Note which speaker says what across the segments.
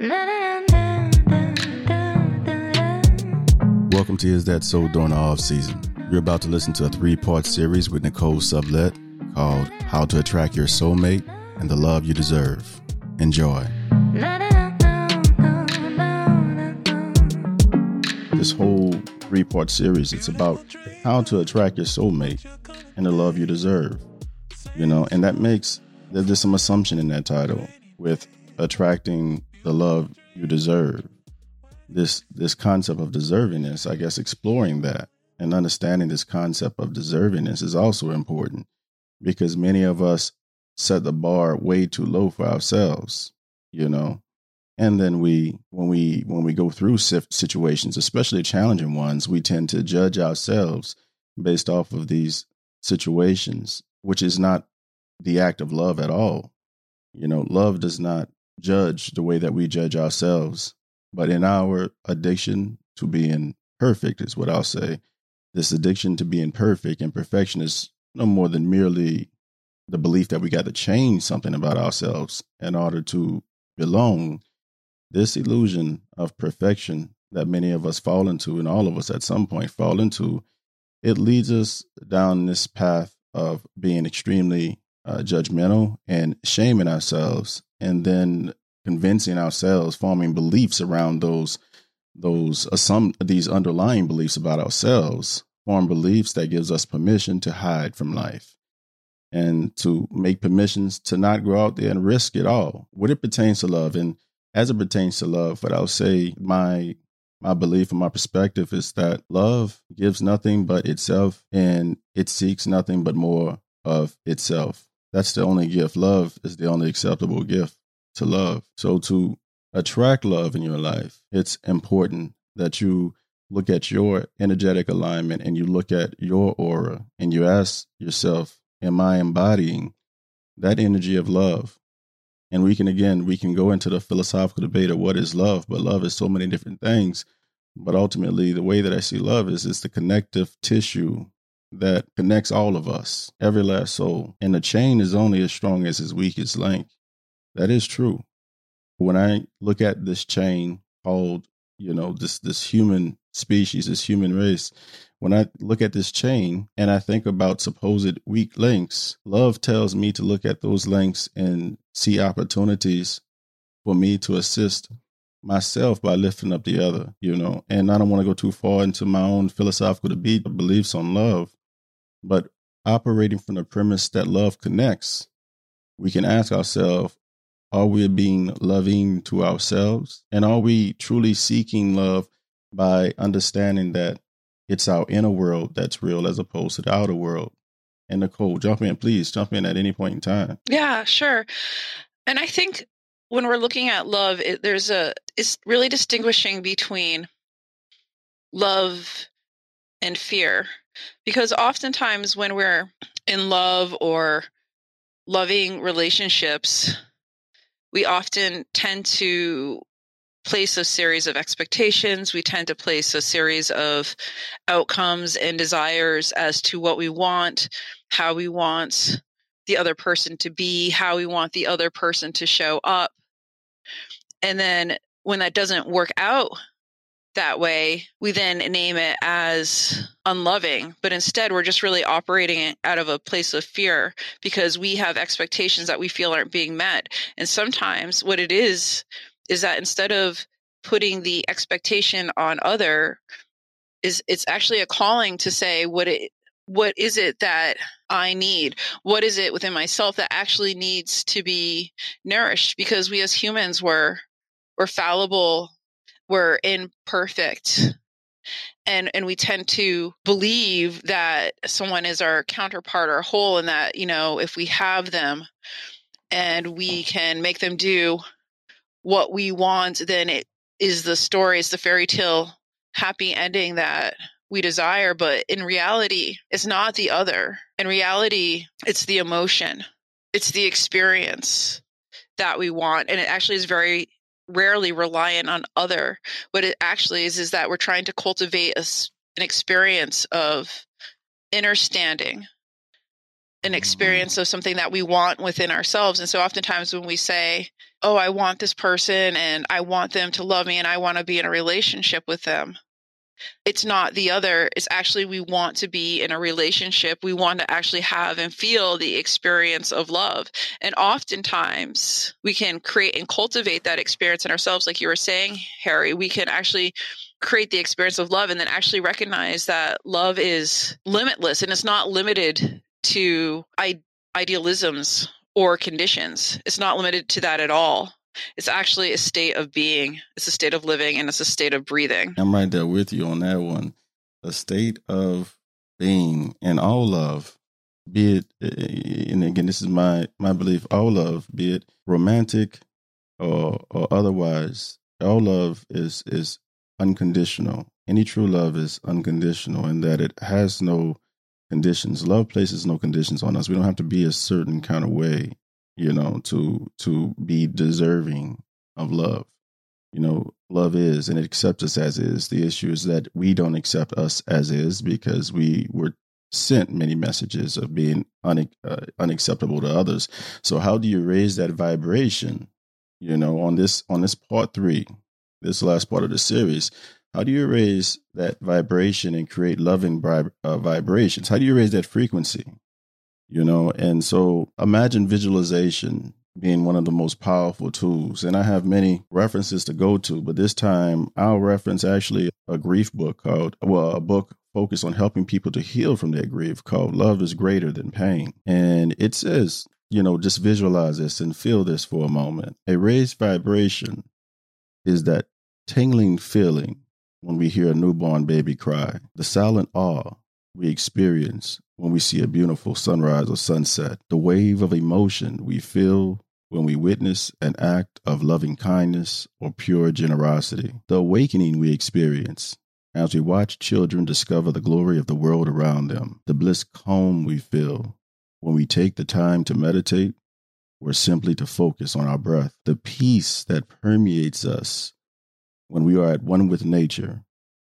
Speaker 1: Welcome to Is That So during the off season. You're about to listen to a three part series with Nicole Sublet called How to Attract Your Soulmate and the Love You Deserve. Enjoy. This whole three part series, it's about how to attract your soulmate and the love you deserve. You know, and that makes there's some assumption in that title with attracting the love you deserve this this concept of deservingness, I guess exploring that and understanding this concept of deservingness is also important because many of us set the bar way too low for ourselves, you know. And then we when we when we go through situations, especially challenging ones, we tend to judge ourselves based off of these situations, which is not the act of love at all. You know, love does not judge the way that we judge ourselves but in our addiction to being perfect, is what I'll say, this addiction to being perfect and perfection is no more than merely the belief that we got to change something about ourselves in order to belong. This illusion of perfection that many of us fall into, and all of us at some point fall into, it leads us down this path of being extremely uh, judgmental and shaming ourselves, and then convincing ourselves, forming beliefs around those those some these underlying beliefs about ourselves, form beliefs that gives us permission to hide from life and to make permissions to not go out there and risk it all. What it pertains to love, and as it pertains to love, what I'll say my my belief and my perspective is that love gives nothing but itself and it seeks nothing but more of itself. That's the only gift. Love is the only acceptable gift to love. So to attract love in your life, it's important that you look at your energetic alignment and you look at your aura and you ask yourself, am I embodying that energy of love? And we can again, we can go into the philosophical debate of what is love, but love is so many different things. But ultimately, the way that I see love is it's the connective tissue that connects all of us, every last soul. And the chain is only as strong as its weakest link. That is true. When I look at this chain called, you know, this this human species, this human race, when I look at this chain and I think about supposed weak links, love tells me to look at those links and see opportunities for me to assist myself by lifting up the other, you know. And I don't want to go too far into my own philosophical debate beliefs on love, but operating from the premise that love connects, we can ask ourselves, are we being loving to ourselves? And are we truly seeking love by understanding that it's our inner world that's real as opposed to the outer world? And Nicole, jump in, please jump in at any point in time.
Speaker 2: Yeah, sure. And I think when we're looking at love, it, there's a it's really distinguishing between love and fear, because oftentimes when we're in love or loving relationships, we often tend to place a series of expectations. We tend to place a series of outcomes and desires as to what we want, how we want the other person to be, how we want the other person to show up. And then when that doesn't work out that way, we then name it as unloving. But instead, we're just really operating out of a place of fear because we have expectations that we feel aren't being met. And sometimes what it is, is that instead of putting the expectation on other, is it's actually a calling to say what it what is it that I need? What is it within myself that actually needs to be nourished? Because we as humans were we're fallible we're imperfect and and we tend to believe that someone is our counterpart or whole and that you know if we have them and we can make them do what we want then it is the story it's the fairy tale happy ending that we desire but in reality it's not the other. In reality it's the emotion. It's the experience that we want and it actually is very rarely reliant on other. What it actually is is that we're trying to cultivate a, an experience of inner standing an mm-hmm. experience of something that we want within ourselves. And so oftentimes when we say, Oh, I want this person and I want them to love me and I want to be in a relationship with them, it's not the other. It's actually we want to be in a relationship. We want to actually have and feel the experience of love. And oftentimes we can create and cultivate that experience in ourselves. Like you were saying, Harry, we can actually create the experience of love and then actually recognize that love is limitless and it's not limited to idealisms or conditions. It's not limited to that at all. It's actually a state of being, it's a state of living, and it's a state of breathing.
Speaker 1: I'm right there with you on that one. A state of being and all love, be it, eh, eh, and again, this is my my belief. All love, be it romantic or or otherwise, all love is is unconditional. Any true love is unconditional in that it has no conditions. Love places no conditions on us. We don't have to be a certain kind of way you know, to to be deserving of love. You know, love is and it accepts us as is. The issue is that we don't accept us as is because we were sent many messages of being un, uh, unacceptable to others. So how do you raise that vibration? You know, on this on this part 3, this last part of the series, how do you raise that vibration and create loving uh, vibrations? How do you raise that frequency? You know? And so imagine visualization being one of the most powerful tools. And i have many references to go to but this time i'll reference actually a grief book called well a book focused on helping people to heal from their grief called love is greater than pain. And it says you know just visualize this and feel this for a moment. A raised vibration is that tingling feeling when we hear a newborn baby cry the silent awe we experience when we see a beautiful sunrise or sunset, the wave of emotion we feel when we witness an act of loving kindness or pure generosity, the awakening we experience as we watch children discover the glory of the world around them, the bliss calm we feel when we take the time to meditate or simply to focus on our breath, the peace that permeates us when we are at one with nature,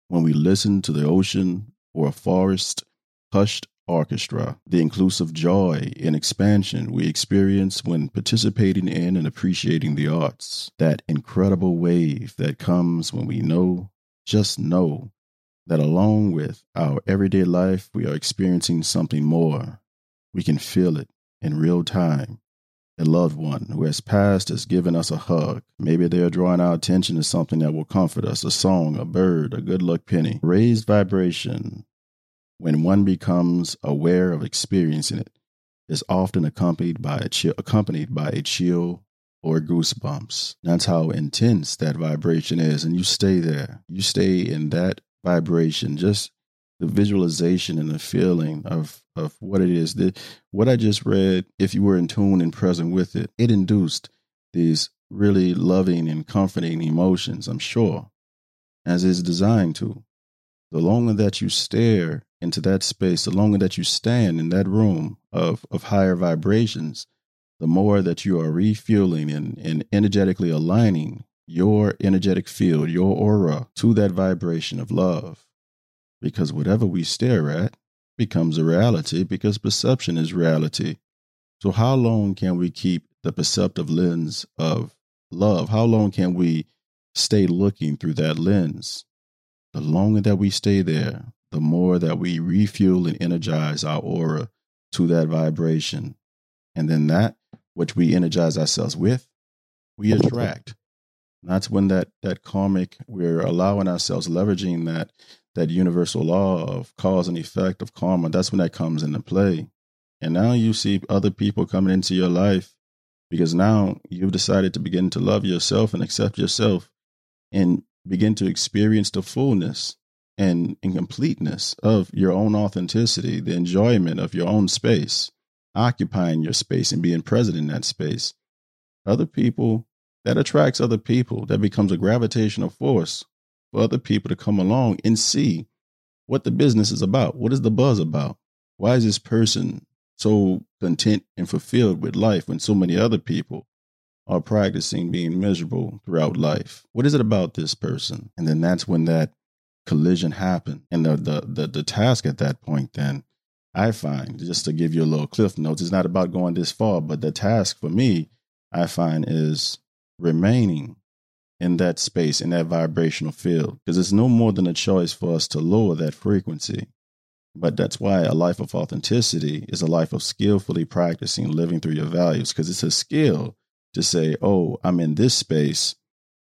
Speaker 1: when we listen to the ocean or a forest hushed orchestra, the inclusive joy and expansion we experience when participating in and appreciating the arts, that incredible wave that comes when we know, just know, that along with our everyday life, we are experiencing something more. We can feel it in real time. A loved one who has passed has given us a hug. Maybe they are drawing our attention to something that will comfort us a song, a bird, a good luck penny. Raised vibration, when one becomes aware of experiencing it, is often accompanied by a chill, accompanied by a chill or goosebumps. That's how intense that vibration is, and you stay there. You stay in that vibration, just the visualization and the feeling of of what it is. that what I just read, if you were in tune and present with it, it induced these really loving and comforting emotions. I'm sure, as is designed to. The longer that you stare into that space, the longer that you stand in that room of, of higher vibrations, the more that you are refueling and, and energetically aligning your energetic field, your aura to that vibration of love. Because whatever we stare at becomes a reality because perception is reality. So, how long can we keep the perceptive lens of love? How long can we stay looking through that lens? The longer that we stay there, the more that we refuel and energize our aura to that vibration. And then that which we energize ourselves with, we attract. And That's when that that karmic we're allowing ourselves leveraging that that universal law of cause and effect of karma. That's when that comes into play. And now you see other people coming into your life because now you've decided to begin to love yourself and accept yourself and begin to experience the fullness and, and completeness of your own authenticity, the enjoyment of your own space, occupying your space and being present in that space. Other people, that attracts other people. That becomes a gravitational force for other people to come along and see what the business is about. What is the buzz about? Why is this person so content and fulfilled with life when so many other people are practicing being miserable throughout life? What is it about this person? And then that's when that collision happen. And the, the, the, the task at that point then I find, just to give you a little cliff notes, it's not about going this far, but the task for me, I find, is remaining in that space, in that vibrational field, because it's no more than a choice for us to lower that frequency. But that's why a life of authenticity is a life of skillfully practicing living through your values, because it's a skill to say, oh, I'm in this space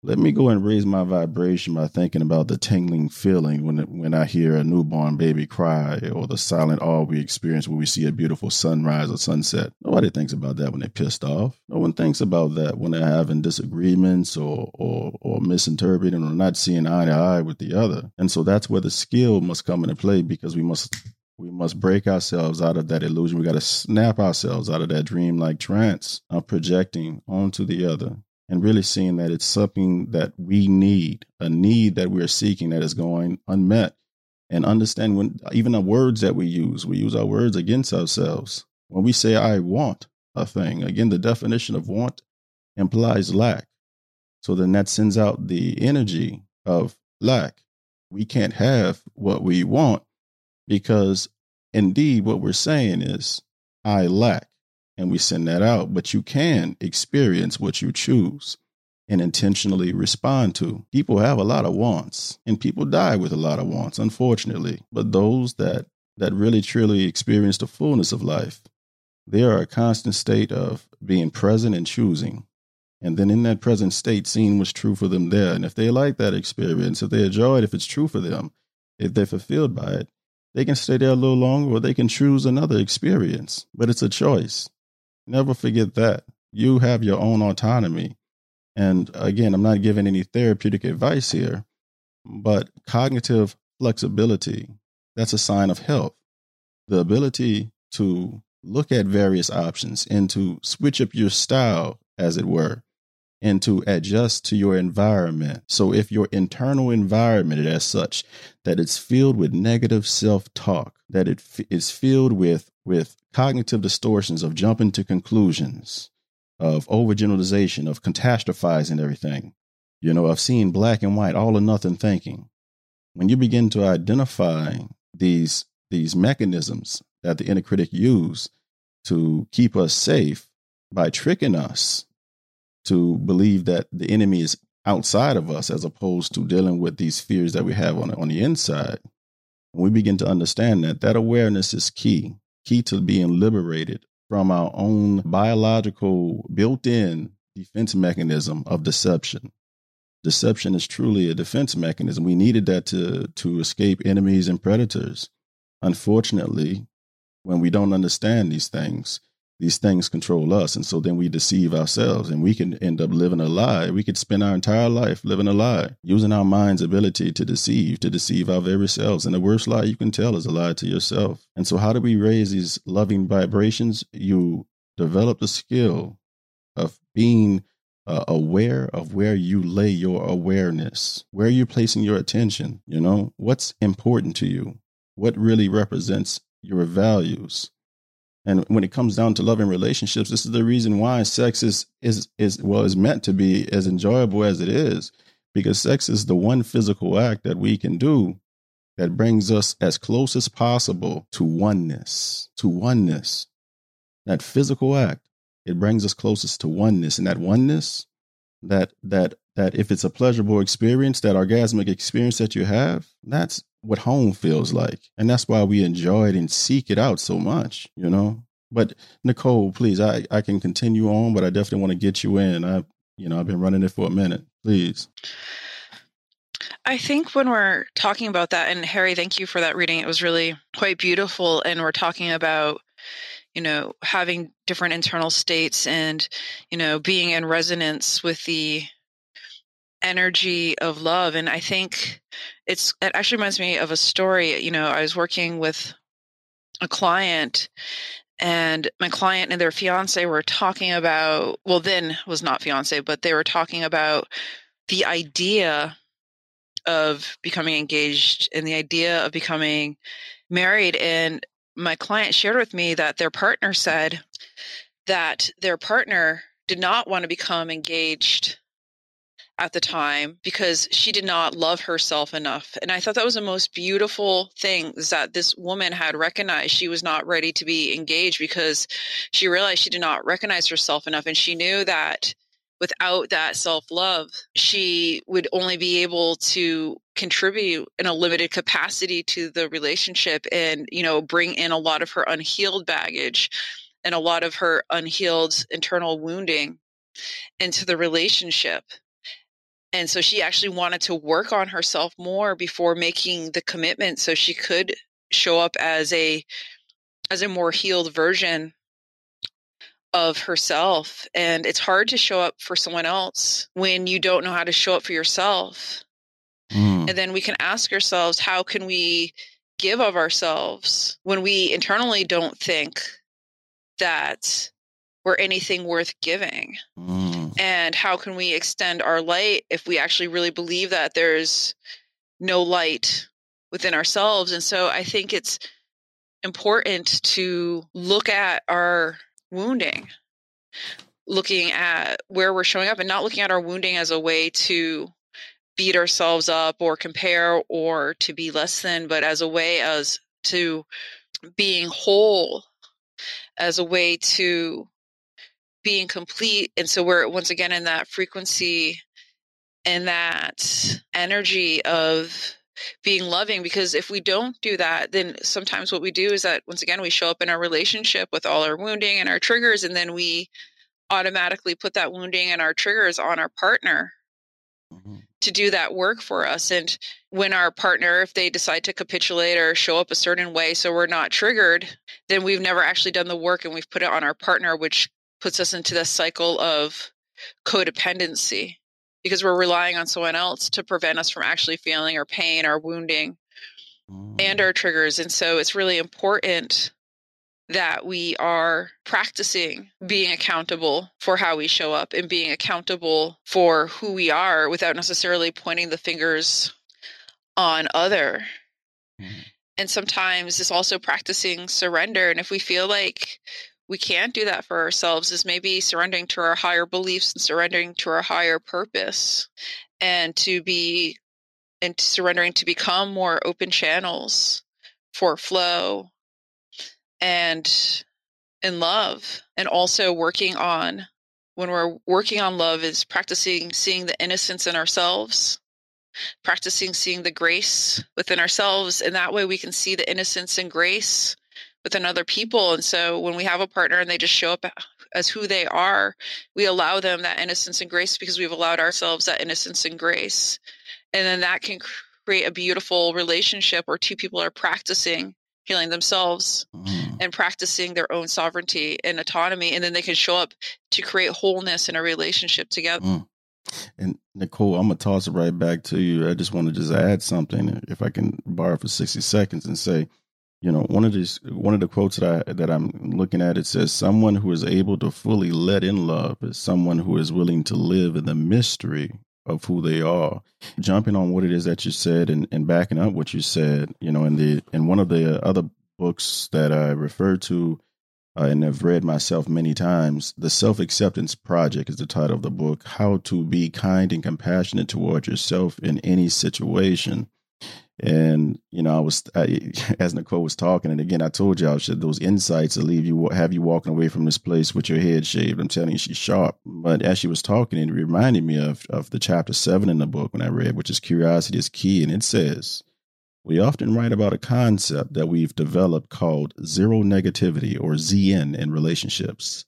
Speaker 1: let me go and raise my vibration by thinking about the tingling feeling when when I hear a newborn baby cry or the silent awe we experience when we see a beautiful sunrise or sunset. Nobody thinks about that when they're pissed off. No one thinks about that when they're having disagreements or or, or misinterpreting or not seeing eye to eye with the other. And so that's where the skill must come into play because we must we must break ourselves out of that illusion. We got to snap ourselves out of that dreamlike trance of projecting onto the other and really seeing that it's something that we need, a need that we're seeking that is going unmet. And understand when even the words that we use, we use our words against ourselves. When we say, I want a thing, again, the definition of want implies lack. So then that sends out the energy of lack. We can't have what we want because indeed what we're saying is, I lack and we send that out. But you can experience what you choose and intentionally respond to. People have a lot of wants and people die with a lot of wants, unfortunately. But those that that really truly experience the fullness of life, they are a constant state of being present and choosing. And then in that present state, seeing what's true for them there. And if they like that experience, if they enjoy it, if it's true for them, if they're fulfilled by it, they can stay there a little longer or they can choose another experience. But it's a choice. Never forget that. You have your own autonomy. And again, I'm not giving any therapeutic advice here, but cognitive flexibility, that's a sign of health. The ability to look at various options and to switch up your style, as it were, and to adjust to your environment. So if your internal environment is as such that it's filled with negative self-talk, that it f- is filled with with cognitive distortions of jumping to conclusions, of overgeneralization, of catastrophizing everything, you know, of seeing black and white, all or nothing thinking. When you begin to identify these these mechanisms that the inner critic use to keep us safe by tricking us to believe that the enemy is outside of us as opposed to dealing with these fears that we have on, on the inside, when we begin to understand that, that awareness is key key to being liberated from our own biological built in defense mechanism of deception. Deception is truly a defense mechanism. We needed that to, to escape enemies and predators. Unfortunately, when we don't understand these things, these things control us. And so then we deceive ourselves and we can end up living a lie. We could spend our entire life living a lie, using our mind's ability to deceive, to deceive our very selves. And the worst lie you can tell is a lie to yourself. And so, how do we raise these loving vibrations? You develop the skill of being uh, aware of where you lay your awareness, where you're placing your attention. You know, what's important to you, what really represents your values and when it comes down to loving relationships, this is the reason why sex is is is well is meant to be as enjoyable as it is, because sex is the one physical act that we can do that brings us as close as possible to oneness, to oneness. That physical act, it brings us closest to oneness, and that oneness, that that that if it's a pleasurable experience, that orgasmic experience that you have, that's what home feels like. And that's why we enjoy it and seek it out so much, you know? But Nicole, please, I, I can continue on, but I definitely want to get you in. I, you know, I've been running it for a minute. Please.
Speaker 2: I think when we're talking about that, and Harry, thank you for that reading. It was really quite beautiful. And we're talking about, you know, having different internal states and, you know, being in resonance with the energy of love. And I think it's it actually reminds me of a story. You know, I was working with a client and my client and their fiance were talking about well then was not fiance but they were talking about the idea of becoming engaged and the idea of becoming married and my client shared with me that their partner said that their partner did not want to become engaged at the time because she did not love herself enough. And I thought that was the most beautiful thing is that this woman had recognized she was not ready to be engaged because she realized she did not recognize herself enough. And she knew that without that self love, she would only be able to contribute in a limited capacity to the relationship and, you know, bring in a lot of her unhealed baggage and a lot of her unhealed internal wounding into the relationship. And so she actually wanted to work on herself more before making the commitment so she could show up as a as a more healed version of herself and it's hard to show up for someone else when you don't know how to show up for yourself mm. and then we can ask ourselves how can we give of ourselves when we internally don't think that we're anything worth giving mm. And how can we extend our light if we actually really believe that there's no light within ourselves? And so i think it's important to look at our wounding, looking at where we're showing up and not looking at our wounding as a way to beat ourselves up or compare or to be less than, but as a way as to being whole, as a way to being complete. And so we're once again in that frequency and that energy of being loving because if we don't do that then sometimes what we do is that once again we show up in our relationship with all our wounding and our triggers and then we automatically put that wounding and our triggers on our partner mm-hmm. to do that work for us and when our partner if they decide to capitulate or show up a certain way so we're not triggered then we've never actually done the work and we've put it on our partner which puts us into this cycle of codependency because we're relying on someone else to prevent us from actually feeling our pain, our wounding, mm. and our triggers. And so it's really important that we are practicing being accountable for how we show up and being accountable for who we are without necessarily pointing the fingers on other. Mm. And sometimes it's also practicing surrender. And if we feel like we can't do that for ourselves is maybe surrendering to our higher beliefs and surrendering to our higher purpose and to be and surrendering to become more open channels for flow and in love and also working on when we're working on love is practicing seeing the innocence in ourselves practicing seeing the grace within ourselves and that way we can see the innocence and grace within other people. And so when we have a partner and they just show up as who they are, we allow them that innocence and grace because we've allowed ourselves that innocence and grace. And then that can create a beautiful relationship where two people are practicing healing themselves mm. and practicing their own sovereignty and autonomy. And then they can show up to create wholeness in a relationship together. Mm.
Speaker 1: And Nicole, I'm gonna toss it right back to you. I just want to just add something, if I can borrow for 60 seconds, and say, you know one of these one of the quotes that I that I'm looking at it says someone who is able to fully let in love is someone who is willing to live in the mystery of who they are. Jumping on what it is that you said and, and backing up what you said, you know, in the in one of the other books that I refer to uh, and have read myself many times, The Self Acceptance Project is the title of the book. How to be kind and compassionate toward yourself in any situation. And you know, I was I, as Nicole was talking, and again, I told y'all should those insights to leave you have you walking away from this place with your head shaved. I'm telling you, she's sharp. But as she was talking, it reminded me of of the chapter seven in the book when I read, which is curiosity is key, and it says. We often write about a concept that we've developed called zero negativity or ZN in relationships.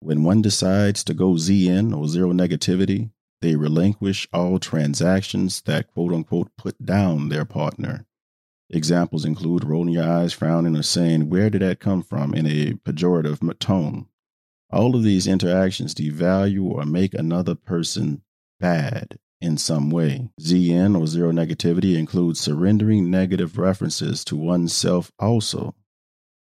Speaker 1: When one decides to go ZN or zero negativity, they relinquish all transactions that quote unquote put down their partner. Examples include rolling your eyes, frowning, or saying, Where did that come from? in a pejorative tone. All of these interactions devalue or make another person bad in some way. ZN or zero negativity includes surrendering negative references to oneself also.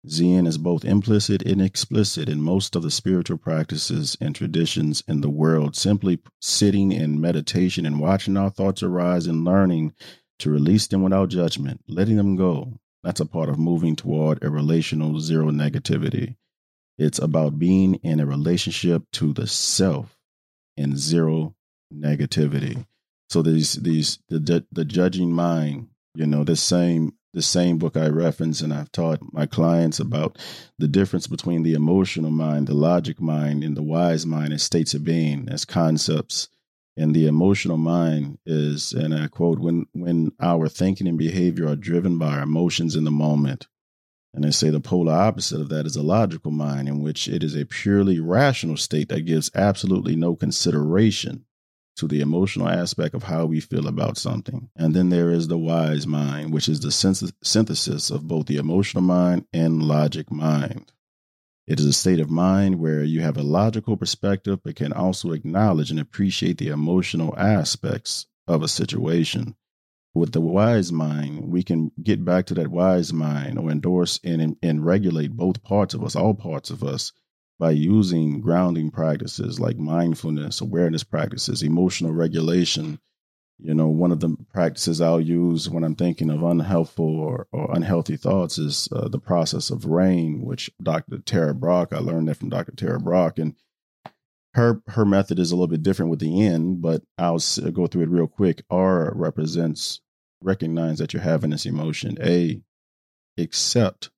Speaker 1: Zen is both implicit and explicit in most of the spiritual practices and traditions in the world. Simply sitting in meditation and watching our thoughts arise and learning to release them without judgment, letting them go. That's a part of moving toward a relational zero negativity. It's about being in a relationship to the self and zero negativity. So these these the the judging mind, you know, the same the same book I reference, and I've taught my clients about the difference between the emotional mind, the logic mind, and the wise mind as states of being, as concepts. And the emotional mind is, and I quote, when when our thinking and behavior are driven by our emotions in the moment. And they say the polar opposite of that is a logical mind, in which it is a purely rational state that gives absolutely no consideration to the emotional aspect of how we feel about something. And then there is the wise mind, which is the synthesis of both the emotional mind and logic mind. It is a state of mind where you have a logical perspective, but can also acknowledge and appreciate the emotional aspects of a situation. With the wise mind, we can get back to that wise mind or endorse and, and regulate both parts of us, all parts of us, by using grounding practices like mindfulness, awareness practices, emotional regulation. You know, one of the practices I'll use when I'm thinking of unhelpful or, or unhealthy thoughts is uh, the process of RAIN, which Dr. Tara Brach, I learned that from Dr. Tara Brach. And her her method is a little bit different with the N, but I'll go through it real quick. R represents recognize that you're having this emotion. A, accept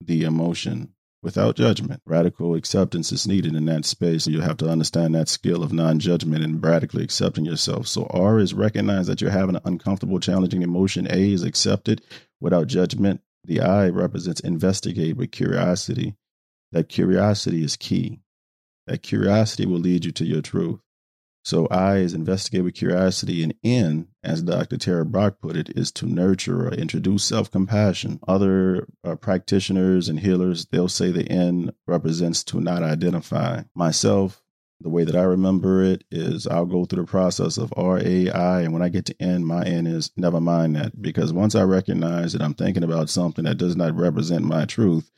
Speaker 1: the emotion without judgment. Radical acceptance is needed in that space. You have to understand that skill of non judgment and radically accepting yourself. So, R is recognize that you're having an uncomfortable, challenging emotion. A is accept it without judgment. The I represents investigate with curiosity. That curiosity is key. That curiosity will lead you to your truth. So I is investigate with curiosity, and N, as Dr. Tara Brach put it, is to nurture or introduce self-compassion. Other uh, practitioners and healers, they'll say the N represents to not identify. Myself, the way that I remember it is I'll go through the process of R A I, and when I get to N, my N is never mind that because once I recognize that I'm thinking about something that does not represent my truth,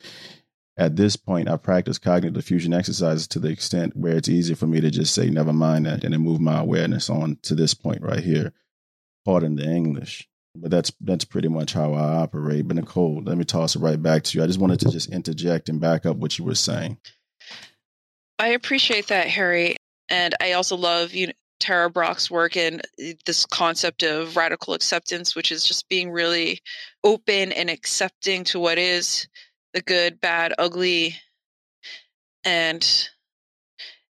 Speaker 1: at this point, I practice cognitive defusion exercises to the extent where it's easy for me to just say, never mind that, and then move my awareness on to this point right here. Pardon the English. But that's that's pretty much how I operate. But Nicole, let me toss it right back to you. I just wanted to just interject and back up what you were saying.
Speaker 2: I appreciate that, Harry. And I also love you know, Tara Brach's work and eh, this concept of radical acceptance, which is just being really open and accepting to what is the good, bad, ugly, and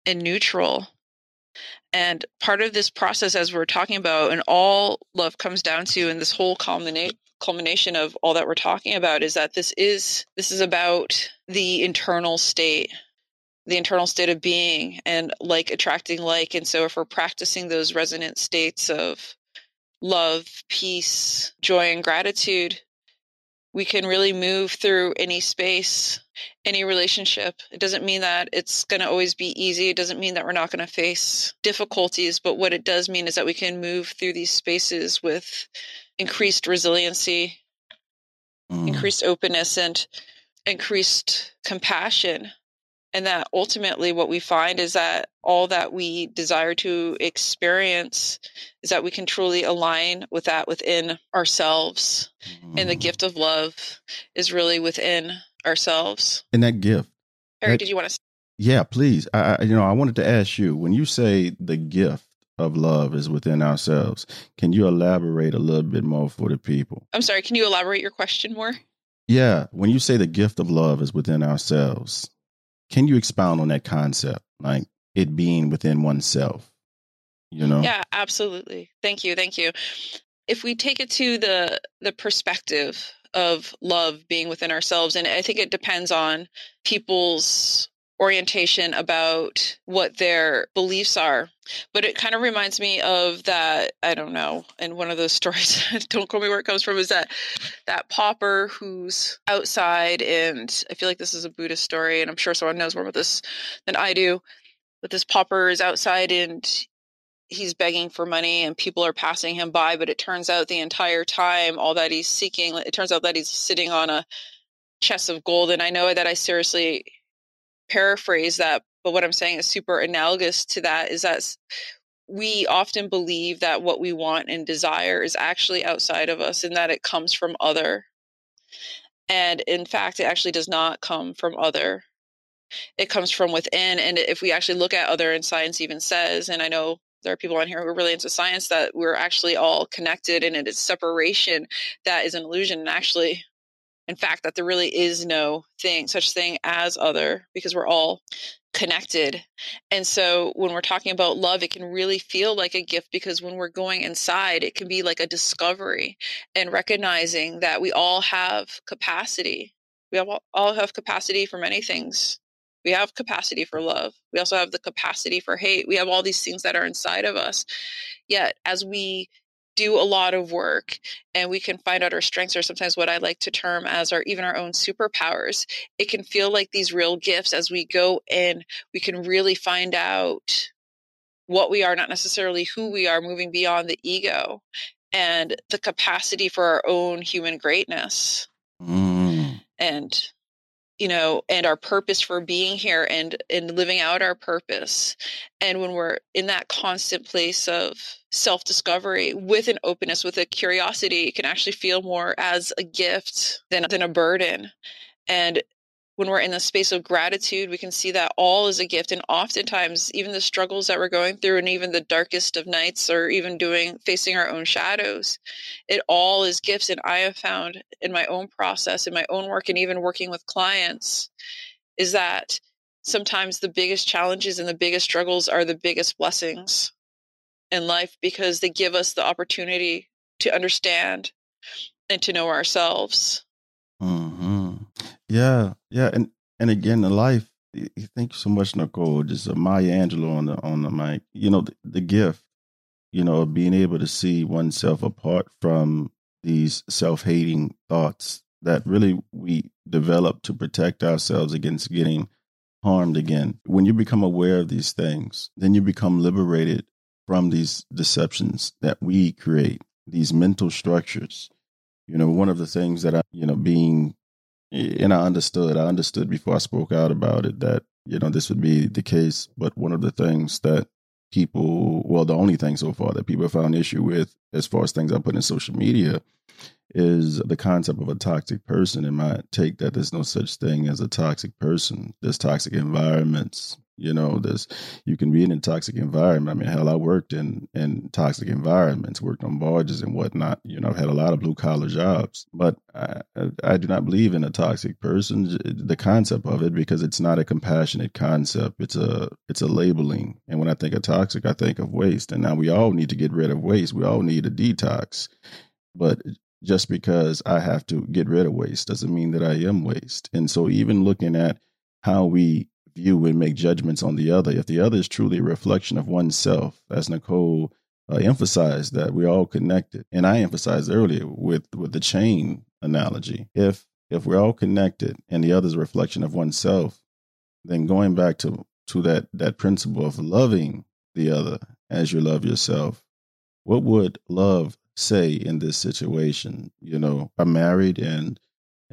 Speaker 2: and neutral. And part of this process, as we're talking about, and all love comes down to, and this whole culminate culmination of all that we're talking about is that this is this is about the internal state the internal state of being and like attracting like and so if we're practicing those resonant states of love peace joy and gratitude we can really move through any space, any relationship. It doesn't mean that it's going to always be easy. It doesn't mean that we're not going to face difficulties. But what it does mean is that we can move through these spaces with increased resiliency, mm. increased openness, and increased compassion and that ultimately what we find is that all that we desire to experience is that we can truly align with that within ourselves mm. and the mm. gift of love is really within ourselves
Speaker 1: and that gift
Speaker 2: harry that, did you want to
Speaker 1: yeah please I, I you know i wanted to ask you when you say the gift of love is within ourselves can you elaborate a little bit more for the people
Speaker 2: i'm sorry can you elaborate your question more
Speaker 1: yeah when you say the gift of love is within ourselves can you expound on that concept, like it being within oneself? You know?
Speaker 2: Yeah, absolutely. Thank you. Thank you. If we take it to the the perspective of love being within ourselves, and I think it depends on people's orientation about what their beliefs are. But it kind of reminds me of that, I don't know, and one of those stories, don't call me where it comes from, is that that pauper who's outside and I feel like this is a Buddhist story and I'm sure someone knows more about this than I do. But this pauper is outside and he's begging for money and people are passing him by, but it turns out the entire time all that he's seeking, it turns out that he's sitting on a chest of gold. And I know that I seriously paraphrase that, but what I'm saying is super analogous to that is that we often believe that what we want and desire is actually outside of us and that it comes from other. And in fact, it actually does not come from other. It comes from within. And if we actually look at other, and science even says, and I know there are people on here who are really into science that we're actually all connected and it is separation that is an illusion and actually in fact that there really is no thing such thing as other because we're all connected and so when we're talking about love it can really feel like a gift because when we're going inside it can be like a discovery and recognizing that we all have capacity we all have capacity for many things we have capacity for love. We also have the capacity for hate. We have all these things that are inside of us. Yet, as we do a lot of work and we can find out our strengths or sometimes what I like to term as our even our own superpowers, it can feel like these real gifts as we go in, we can really find out what we are, not necessarily who we are, moving beyond the ego and the capacity for our own human greatness. Mm. And you know and our purpose for being here and and living out our purpose. And when we're in that constant place of self discovery with an openness with a curiosity it can actually feel more as a gift than than a burden. And when we're in the space of gratitude, we can see that all is a gift. And oftentimes, even the struggles that we're going through, and even the darkest of nights, or even doing facing our own shadows, it all is gifts. And I have found in my own process, in my own work, and even working with clients, is that sometimes the biggest challenges and the biggest struggles are the biggest blessings in life because they give us the opportunity to understand and to know ourselves.
Speaker 1: Mm-hmm. Yeah, yeah, and and again, in life, thank you so much, Nicole. Just uh, Maya Angelou on the on the mic. You know, the, the gift, you know, of being able to see oneself apart from these self-hating thoughts that really we develop to protect ourselves against getting harmed again. When you become aware of these things, then you become liberated from these deceptions that we create, these mental structures. You know, one of the things that I, you know, being and I understood. I understood before I spoke out about it that you know this would be the case. But one of the things that people, well, the only thing so far that people have found issue with, as far as things I put in social media, is the concept of a toxic person. And my take that there's no such thing as a toxic person. There's toxic environments, you know, there's you can be in a toxic environment. I mean, hell, I worked in in toxic environments, worked on barges and whatnot. You know, I've had a lot of blue collar jobs, but I, I do not believe in a toxic person. The concept of it, because it's not a compassionate concept. It's a it's a labeling. And when I think of toxic, I think of waste. And now we all need to get rid of waste. We all need a detox. But just because I have to get rid of waste doesn't mean that I am waste. And so, even looking at how we view and make judgments on the other. If the other is truly a reflection of oneself, as Nicole uh, emphasized, that we're all connected, and I emphasized earlier with with the chain analogy. If if we're all connected and the other is a reflection of oneself, then going back to to that that principle of loving the other as you love yourself, what would love say in this situation? You know, I'm married and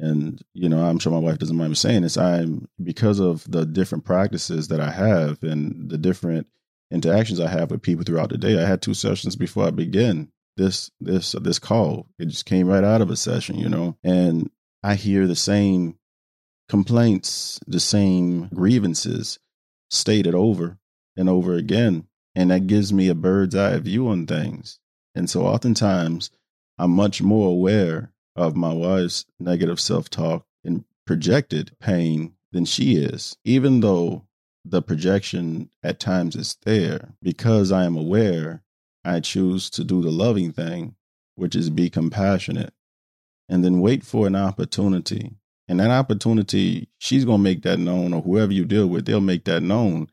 Speaker 1: and you know i'm sure my wife doesn't mind me saying this i'm because of the different practices that i have and the different interactions i have with people throughout the day i had two sessions before i begin this this this call. It just came right out of a session you know? And i hear the same complaints the same grievances stated over and over again. And that gives me a bird's eye view on things. And so oftentimes i'm much more aware of my wife's negative self talk and projected pain than she is, even though the projection at times is there. Because I am aware, I choose to do the loving thing, which is be compassionate, and then wait for an opportunity. And that opportunity, she's going to make that known, or whoever you deal with, they'll make that known.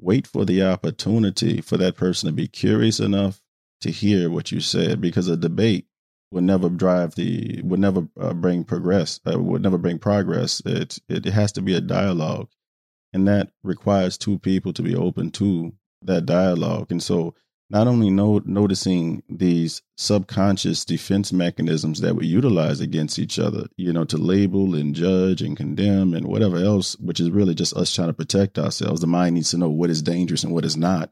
Speaker 1: Wait for the opportunity for that person to be curious enough to hear what you said because a debate would never drive the would never uh, bring progress uh, would never bring progress. It, it has to be a dialogue. And that requires two people to be open to that dialogue. And so not only know, noticing these subconscious defense mechanisms that we utilize against each other you know to label and judge and condemn and whatever else which is really just us trying to protect ourselves. The mind needs to know what is dangerous and what is not.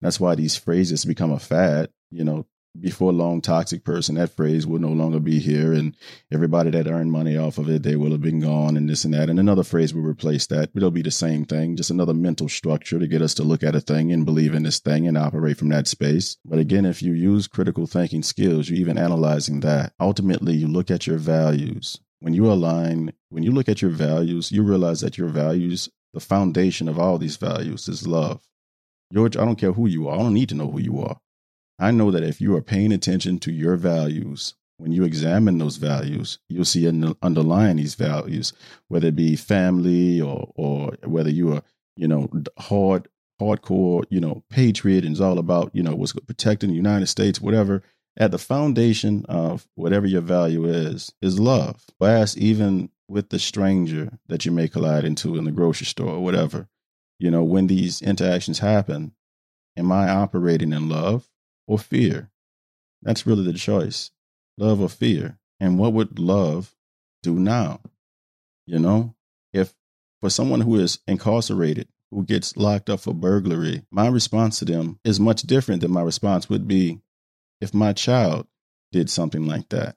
Speaker 1: That's why these phrases become a fad you know before long toxic person, that phrase will no longer be here. And everybody that earned money off of it, they will have been gone and this and that. And another phrase will replace that. It'll be the same thing, just another mental structure to get us to look at a thing and believe in this thing and operate from that space. But again, if you use critical thinking skills, you're even analyzing that. Ultimately, you look at your values. When you align, when you look at your values, you realize that your values, the foundation of all these values is love. George, I don't care who you are. I don't need to know who you are. I know that if you are paying attention to your values, when you examine those values, you'll see underlying these values, whether it be family or or whether you are, you know, hard hardcore, you know, patriot and it's all about, you know, what's protecting the United States, whatever. At the foundation of whatever your value is, is love. Whereas even with the stranger that you may collide into in the grocery store or whatever, you know, when these interactions happen, am I operating in love or fear? That's really the choice love or fear. And what would love do now? You know, if for someone who is incarcerated, who gets locked up for burglary, my response to them is much different than my response would be if my child did something like that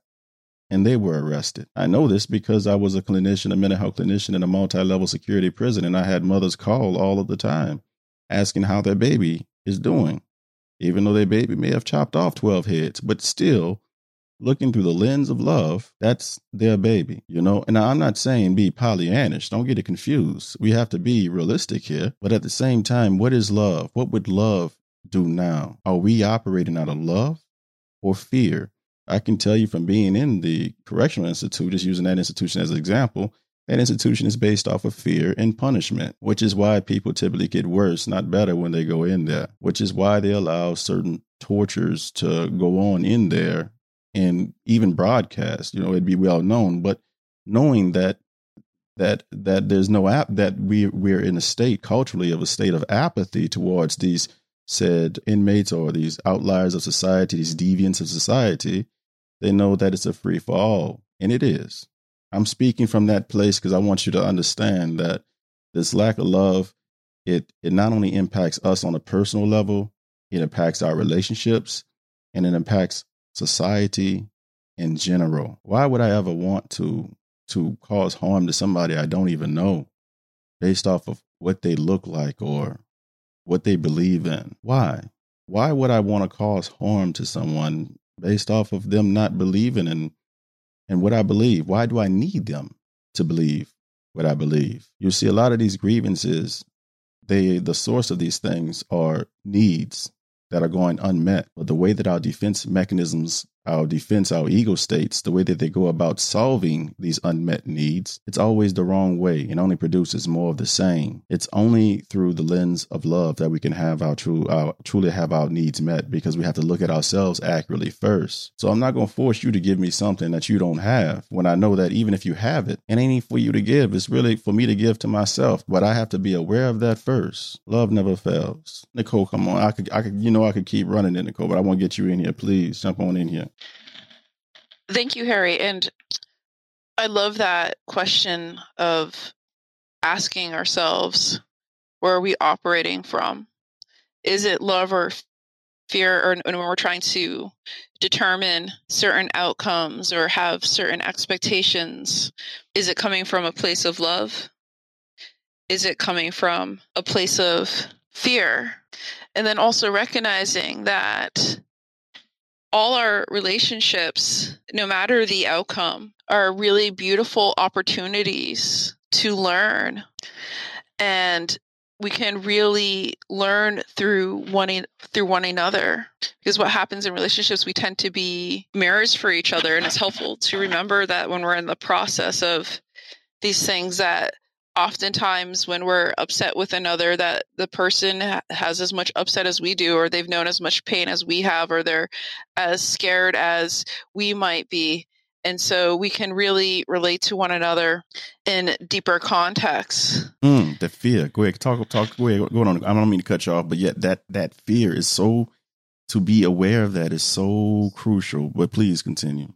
Speaker 1: and they were arrested. I know this because I was a clinician, a mental health clinician in a multi level security prison, and I had mothers call all of the time asking how their baby is doing, even though their baby may have chopped off 12 heads, but still looking through the lens of love, that's their baby, you know? And I'm not saying be Pollyannish, don't get it confused. We have to be realistic here. But at the same time, what is love? What would love do now? Are we operating out of love or fear? I can tell you from being in the correctional institute, just using that institution as an example, that institution is based off of fear and punishment, which is why people typically get worse, not better, when they go in there, which is why they allow certain tortures to go on in there and even broadcast. You know, it'd be well known, but knowing that that that there's no app that we we're in a state culturally of a state of apathy towards these said inmates or these outliers of society, these deviants of society, they know that it's a free for all. And it is. I'm speaking from that place because I want you to understand that this lack of love, it it not only impacts us on a personal level, it impacts our relationships and it impacts society in general. Why would I ever want to to cause harm to somebody I don't even know based off of what they look like or what they believe in? Why? Why would I want to cause harm to someone based off of them not believing in and what I believe. Why do I need them to believe what I believe? You see, a lot of these grievances, they the source of these things are needs that are going unmet. But the way that our defense mechanisms our defense, our ego states, the way that they go about solving these unmet needs, it's always the wrong way and only produces more of the same. It's only through the lens of love that we can have our true, our truly have our needs met because we have to look at ourselves accurately first. So I'm not going to force you to give me something that you don't have when I know that even if you have it, it ain't for you to give. It's really for me to give to myself, but I have to be aware of that first. Love never fails. Nicole, come on. I could, I could, you know, I could keep running it, Nicole, but I want to get you in here. Please jump on in here.
Speaker 2: Thank you, Harry. And I love that question of asking ourselves where are we operating from? Is it love or fear, or when we're trying to determine certain outcomes or have certain expectations? Is it coming from a place of love? Is it coming from a place of fear? And then also recognizing that all our relationships, no matter the outcome, are really beautiful opportunities to learn. And we can really learn through one through one another because what happens in relationships we tend to be mirrors for each other and it's helpful to remember that when we're in the process of these things that oftentimes when we're upset with another that the person has as much upset as we do or they've known as much pain as we have or they're as scared as we might be and so we can really relate to one another in deeper contexts.
Speaker 1: Mm, the fear. Go ahead, talk, talk. Go ahead, go on. I don't mean to cut you off, but yet that that fear is so. To be aware of that is so crucial. But please continue.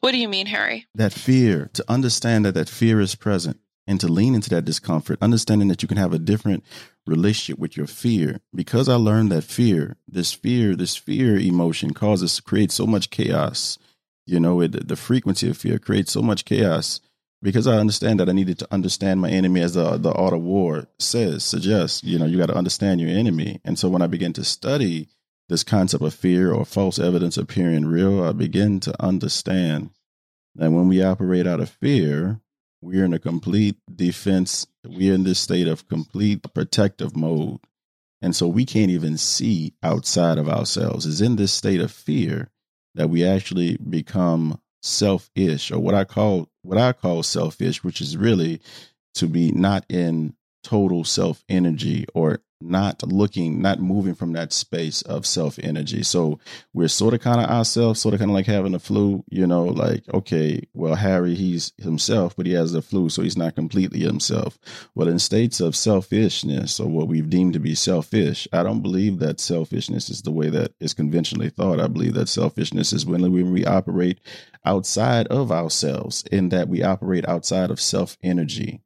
Speaker 2: What do you mean, Harry?
Speaker 1: That fear, to understand that that fear is present. and to lean into that discomfort, understanding that you can have a different relationship with your fear. Because I learned that fear, this fear, this fear emotion causes create so much chaos. You know, it, the frequency of fear creates so much chaos. Because I understand that I needed to understand my enemy, as the the art of war says, suggests. You know, you got to understand your enemy. And so when I began to study this concept of fear or false evidence appearing real, I begin to understand that when we operate out of fear, we're in a complete defense. We're in this state of complete protective mode. And so we can't even see outside of ourselves. It's in this state of fear that we actually become selfish or what I call what I call selfish, which is really to be not in total self energy or not looking, not moving from that space of self energy. So we're sort of kind of ourselves, sort of kind of like having a flu, you know, like, okay, well, Harry, he's himself, but he has the flu, so he's not completely himself. Well, in states of selfishness or what we've deemed to be selfish, I don't believe that selfishness is the way that is conventionally thought. I believe that selfishness is when we operate outside of ourselves, in that we operate outside of self energy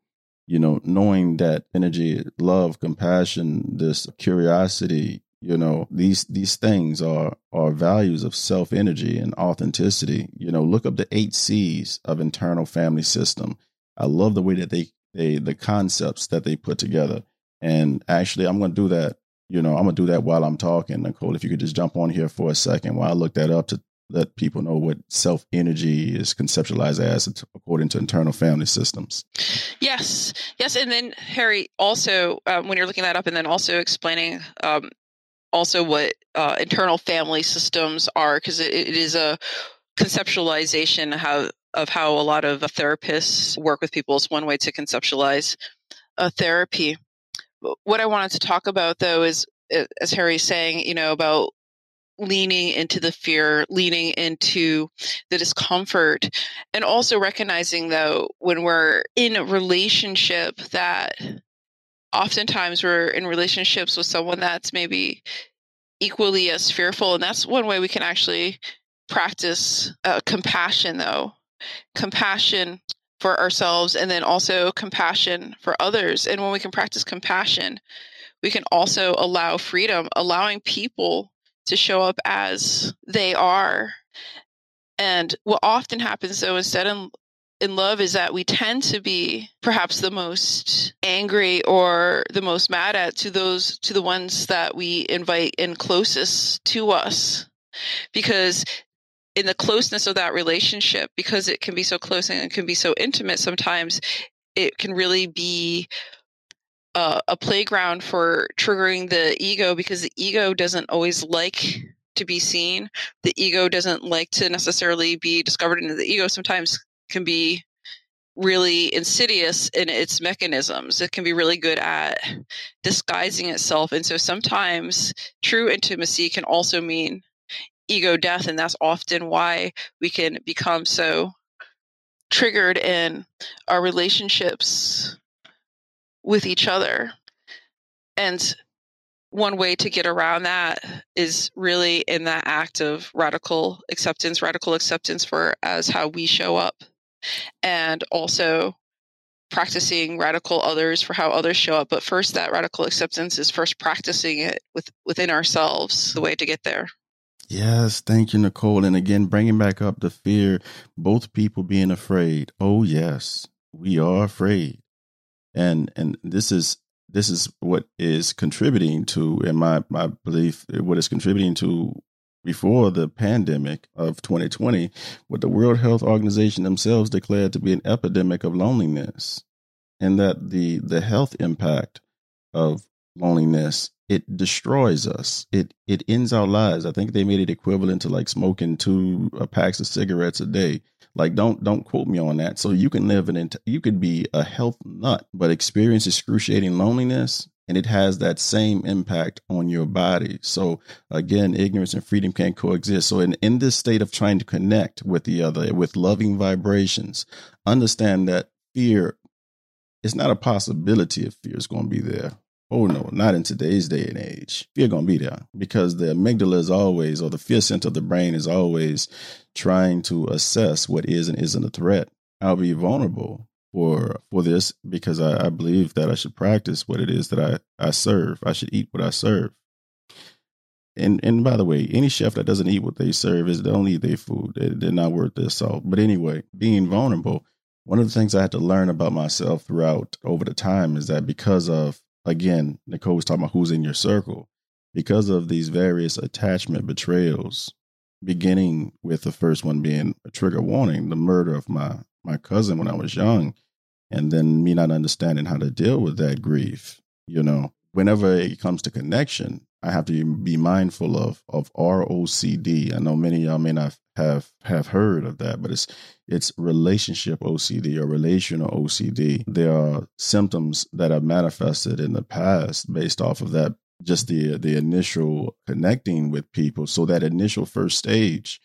Speaker 1: you know, knowing that energy, love, compassion, this curiosity, you know, these these things are are values of self energy and authenticity. You know, look up the eight C's of internal family system. I love the way that they they the concepts that they put together. And actually, I'm going to do that. You know, I'm going to do that while I'm talking, Nicole. If you could just jump on here for a second while I look that up to let people know what self energy is conceptualized as according to internal family systems.
Speaker 2: Yes, yes, and then Harry also um, when you're looking that up, and then also explaining um, also what uh, internal family systems are because it, it is a conceptualization how of how a lot of therapists work with people. It's one way to conceptualize a therapy. What I wanted to talk about though is as Harry's saying, you know, about leaning into the fear, leaning into the discomfort, and also recognizing though when we're in a relationship that oftentimes we're in relationships with someone that's maybe equally as fearful, and that's one way we can actually practice uh, compassion though. Compassion for ourselves and then also compassion for others and when we can practice compassion we can also allow freedom allowing people to show up as they are. And what often happens though, instead in, in love, is that we tend to be perhaps the most angry or the most mad at to those, to the ones that we invite in closest to us. Because in the closeness of that relationship, because it can be so close and it can be so intimate, sometimes it can really be uh, a playground for triggering the ego because the ego doesn't always like to be seen. The ego doesn't like to necessarily be discovered, and the ego sometimes can be really insidious in its mechanisms. It can be really good at disguising itself. And so sometimes true intimacy can also mean ego death. And that's often why we can become so triggered in our relationships with each other. And one way to get around that is really in that act of radical acceptance, radical acceptance for as how we show up, and also practicing radical others for how others show up. But first, that radical acceptance is first practicing it with within ourselves. The way to get there.
Speaker 1: Yes, thank you, Nicole. And again, bringing back up the fear, both people being afraid. Oh, yes, we are afraid and and this is this is what is contributing to in my my belief what is contributing to before the pandemic of 2020 what the world health organization themselves declared to be an epidemic of loneliness and that the the health impact of loneliness it destroys us. It it ends our lives. I think they made it equivalent to like smoking two uh, packs of cigarettes a day like don't don't quote me on that. So you can live an you could be a health nut, but experience excruciating loneliness and it has that same impact on your body. So again, ignorance and freedom can coexist. So in, in this state of trying to connect with the other with loving vibrations, understand that fear is not a possibility if fear is going to be there. Oh no, not in today's day and age. Fear gonna be there because the amygdala is always, or the fear center of the brain is always trying to assess what is and isn't a threat. I'll be vulnerable. for for this because I, I believe that I should practice what it is that I, I serve. I should eat what I serve. And and by the way, any chef that doesn't eat what they serve is they don't eat their food. They, they're not worth their salt. But anyway, being vulnerable, one of the things I had to learn about myself throughout over the time is that because of again, Nicole was talking about who's in your circle, because of these various attachment betrayals, beginning with the first one being a trigger warning, the murder of my my cousin when I was young, and then me not understanding how to deal with that grief. You know, whenever it comes to connection, I have to be mindful of of ROCD. I know many y'all may not have have heard of that, but it's it's relationship OCD or relational OCD. There are symptoms that have manifested in the past based off of that just the the initial connecting with people. So that initial first stage,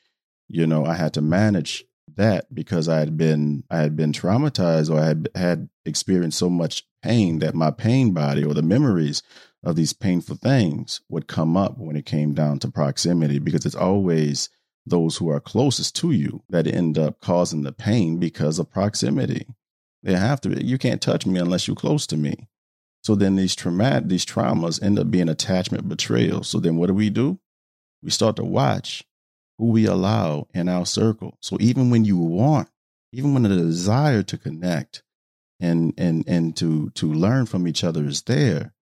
Speaker 1: you know, I had to manage that because I had been I had been traumatized or I had had experienced so much pain that my pain body or the memories of these painful things would come up when it came down to proximity because it's always those who are closest to you that end up causing the pain because of proximity. They have to be. you can't touch me unless you're close to me. So then these traumatic these traumas end up being attachment betrayal. So then what do we do? We start to watch who we allow in our circle. So even when you want, even when the desire to connect and and and to to learn from each other is there,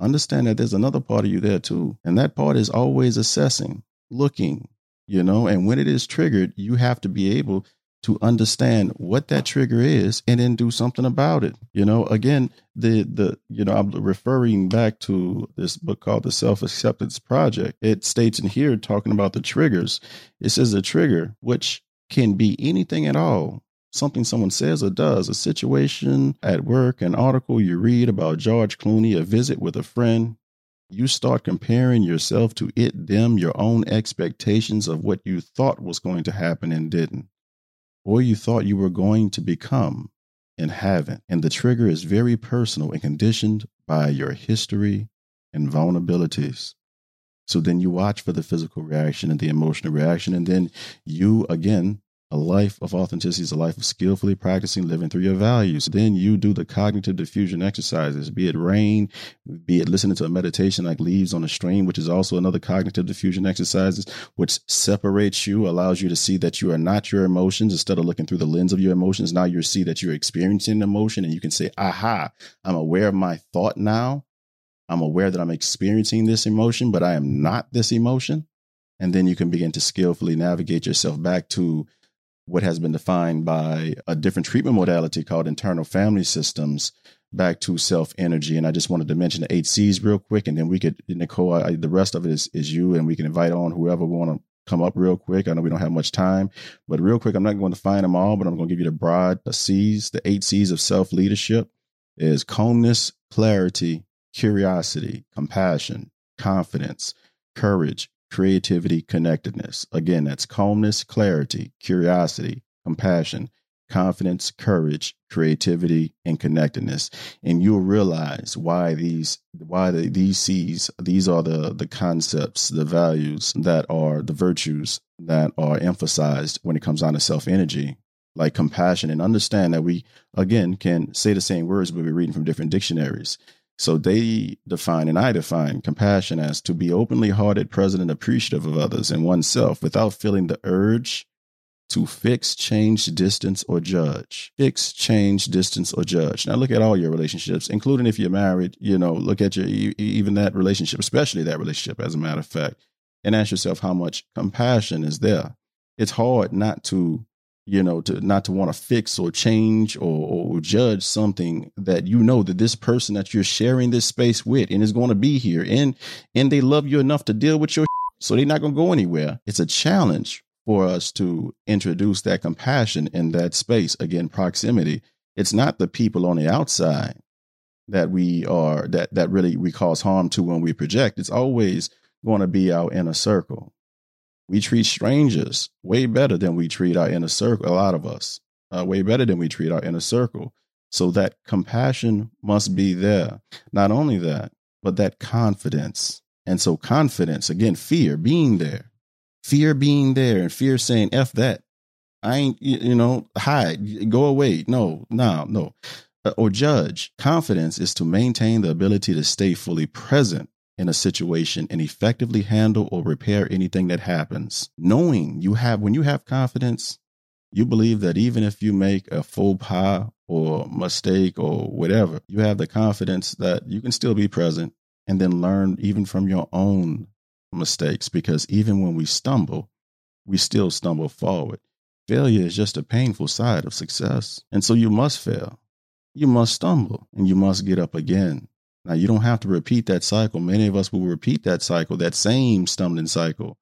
Speaker 1: understand that there's another part of you there too. And that part is always assessing, looking, you know, and when it is triggered, you have to be able to understand what that trigger is and then do something about it. You know, again, the the you know, I'm referring back to this book called The Self-Acceptance Project. It states in here talking about the triggers. It says a trigger which can be anything at all. Something someone says or does, a situation at work, an article you read about George Clooney, a visit with a friend, you start comparing yourself to it, them, your own expectations of what you thought was going to happen and didn't or you thought you were going to become and haven't. And the trigger is very personal and conditioned by your history and vulnerabilities. So then you watch for the physical reaction and the emotional reaction. And then you, again, a life of authenticity is a life of skillfully practicing living through your values. Then you do the cognitive defusion exercises, be it rain, be it listening to a meditation like leaves on a stream, which is also another cognitive defusion exercises, which separates you, allows you to see that you are not your emotions instead of looking through the lens of your emotions. Now you see that you're experiencing emotion and you can say, aha, I'm aware of my thought now. I'm aware that I'm experiencing this emotion, but I am not this emotion. And then you can begin to skillfully navigate yourself back to what has been defined by a different treatment modality called internal family systems back to self energy. And I just wanted to mention the eight C's real quick, and then we could, Nicole, I, the rest of it is, is you, and we can invite on whoever we want to come up real quick. I know we don't have much time, but real quick, I'm not going to find them all, but I'm going to give you the broad the C's, the eight C's of self leadership is calmness, clarity, curiosity, compassion, confidence, courage, creativity, connectedness. Again, that's calmness, clarity, curiosity, compassion, confidence, courage, creativity, and connectedness. And you'll realize why these why the, these C's, these are the the concepts, the values that are the virtues that are emphasized when it comes down to self-energy. Like compassion and understand that we again can say the same words, but we're reading from different dictionaries. So they define and I define compassion as to be openly hearted, present, and appreciative of others and oneself without feeling the urge to fix, change, distance, or judge. Fix, change, distance, or judge. Now look at all your relationships, including if you're married, you know, look at your even that relationship, especially that relationship, as a matter of fact, and ask yourself how much compassion is there. It's hard not to you know, to not to want to fix or change or, or judge something that you know that this person that you're sharing this space with and is going to be here and and they love you enough to deal with your so they're not going to go anywhere. It's a challenge for us to introduce that compassion in that space. Again, proximity. It's not the people on the outside that we are that that really we cause harm to when we project. It's always going to be our inner circle we treat strangers way better than we treat our inner circle. A lot of us, uh, way better than we treat our inner circle. So that compassion must be there. Not only that, but that confidence. And so confidence, again, fear being there, fear being there, and fear saying, F that. I ain't, you know, hide, go away. No, no, no. Uh, or judge. Confidence is to maintain the ability to stay fully present in a situation and effectively handle or repair anything that happens. Knowing you have, when you have confidence, you believe that even if you make a faux pas or mistake or whatever, you have the confidence that you can still be present and then learn even from your own mistakes. Because even when we stumble, we still stumble forward. Failure is just a painful side of success. And so you must fail. You must stumble and you must get up again. Now, you don't have to repeat that cycle. Many of us will repeat that cycle, that same stumbling cycle,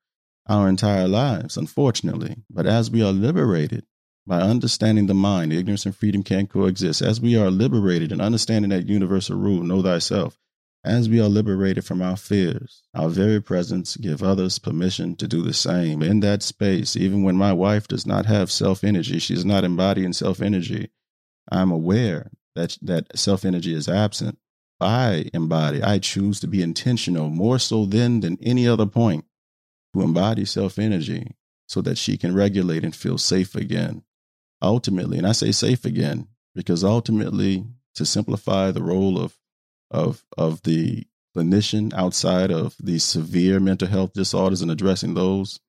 Speaker 1: our entire lives, unfortunately. But as we are liberated by understanding the mind, ignorance and freedom can coexist. As we are liberated and understanding that universal rule, know thyself, as we are liberated from our fears, our very presence give others permission to do the same. In that space, even when my wife does not have self energy, she's not embodying self energy, I'm aware that that self energy is absent. I embody, I choose to be intentional more so then than any other point to embody self energy so that she can regulate and feel safe again. Ultimately, and I say safe again because ultimately, to simplify the role of of of the clinician outside of the severe mental health disorders and addressing those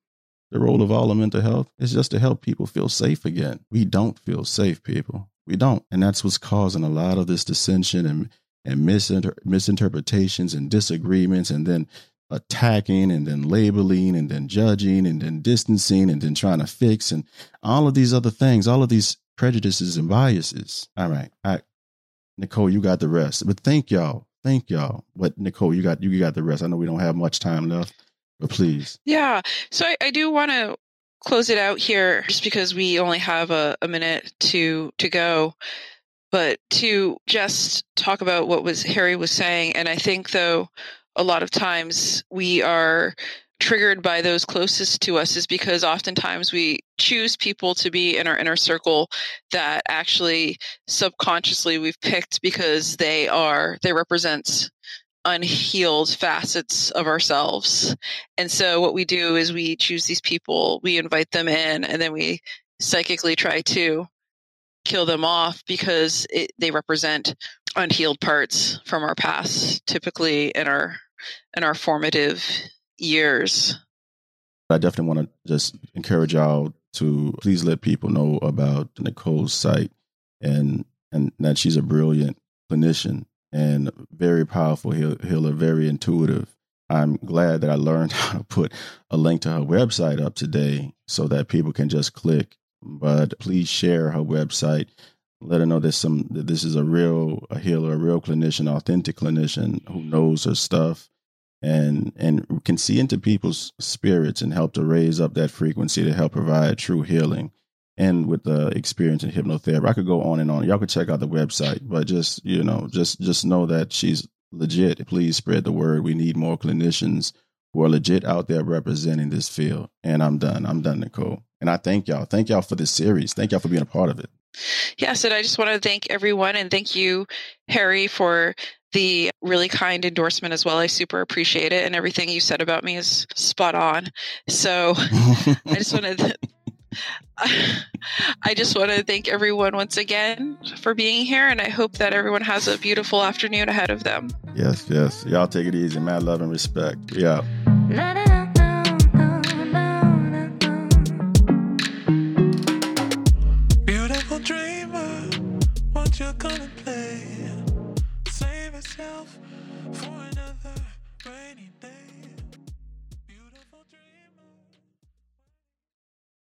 Speaker 1: the role of all of mental health is just to help people feel safe again. We don't feel safe people. We don't. And that's what's causing a lot of this dissension and and misinter- misinterpretations and disagreements and then attacking and then labeling and then judging and then distancing and then trying to fix and all of these other things all of these prejudices and biases all right I, Nicole, you got the rest. But thank y'all. Thank y'all. But Nicole, you got you got the rest. I know we don't have much time left, but please.
Speaker 2: Yeah. So I, I do want to close it out here just because we only have a, a minute to to go. But to just talk about what was Harry was saying, and I think though a lot of times we are triggered by those closest to us is because oftentimes we choose people to be in our inner circle that actually subconsciously we've picked because they are they represent unhealed facets of ourselves. And so what we do is we choose these people, we invite them in and then we psychically try to kill them off because it, they represent unhealed parts from our past typically in our in our formative years.
Speaker 1: I definitely want to just encourage y'all to please let people know about Nicole's site and and that she's a brilliant clinician and very powerful healer, very intuitive. I'm glad that I learned how to put a link to her website up today so that people can just click. But please share her website. Let her know that some that this is a real a healer, a real clinician, authentic clinician who knows her stuff and and can see into people's spirits and help to raise up that frequency to help provide true healing. And with the experience in hypnotherapy i could go on and on. Y'all could check out the website but just you know just just know that she's legit. Please spread the word. We need more clinicians who are legit out there representing this field. And i'm done. I'm done nicole and i thank y'all thank y'all for this series thank y'all for being a part of it
Speaker 2: Yes, and I just want to thank everyone and thank you, Harry, for the really kind endorsement as well. I super appreciate it, and everything you said about me is spot on. So I just want to. I just want to thank everyone once again for being here, and I hope that everyone has a beautiful afternoon ahead of them.
Speaker 1: Yes, yes. Y'all take it easy. Mad love and respect. Yeah.